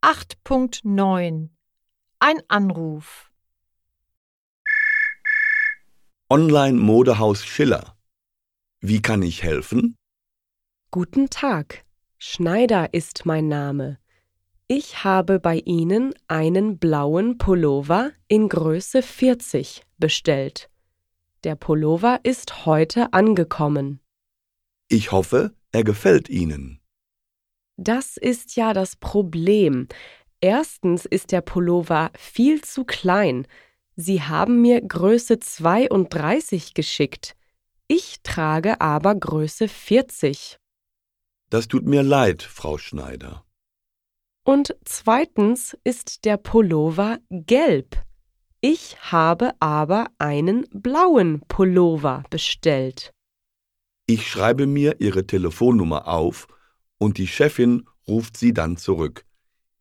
8.9 Ein Anruf Online-Modehaus Schiller. Wie kann ich helfen? Guten Tag. Schneider ist mein Name. Ich habe bei Ihnen einen blauen Pullover in Größe 40 bestellt. Der Pullover ist heute angekommen. Ich hoffe, er gefällt Ihnen. Das ist ja das Problem. Erstens ist der Pullover viel zu klein. Sie haben mir Größe 32 geschickt. Ich trage aber Größe 40. Das tut mir leid, Frau Schneider. Und zweitens ist der Pullover gelb. Ich habe aber einen blauen Pullover bestellt. Ich schreibe mir Ihre Telefonnummer auf und die Chefin ruft Sie dann zurück.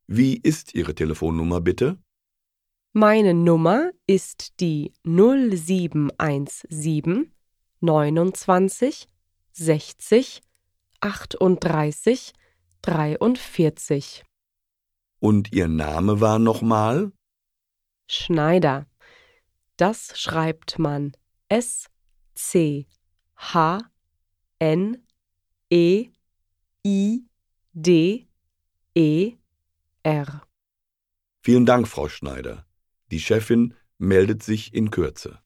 Wie ist Ihre Telefonnummer bitte? Meine Nummer ist die 0717 29 60 38 43. Und Ihr Name war nochmal? Schneider. Das schreibt man S C H N E I D E R. Vielen Dank, Frau Schneider. Die Chefin meldet sich in Kürze.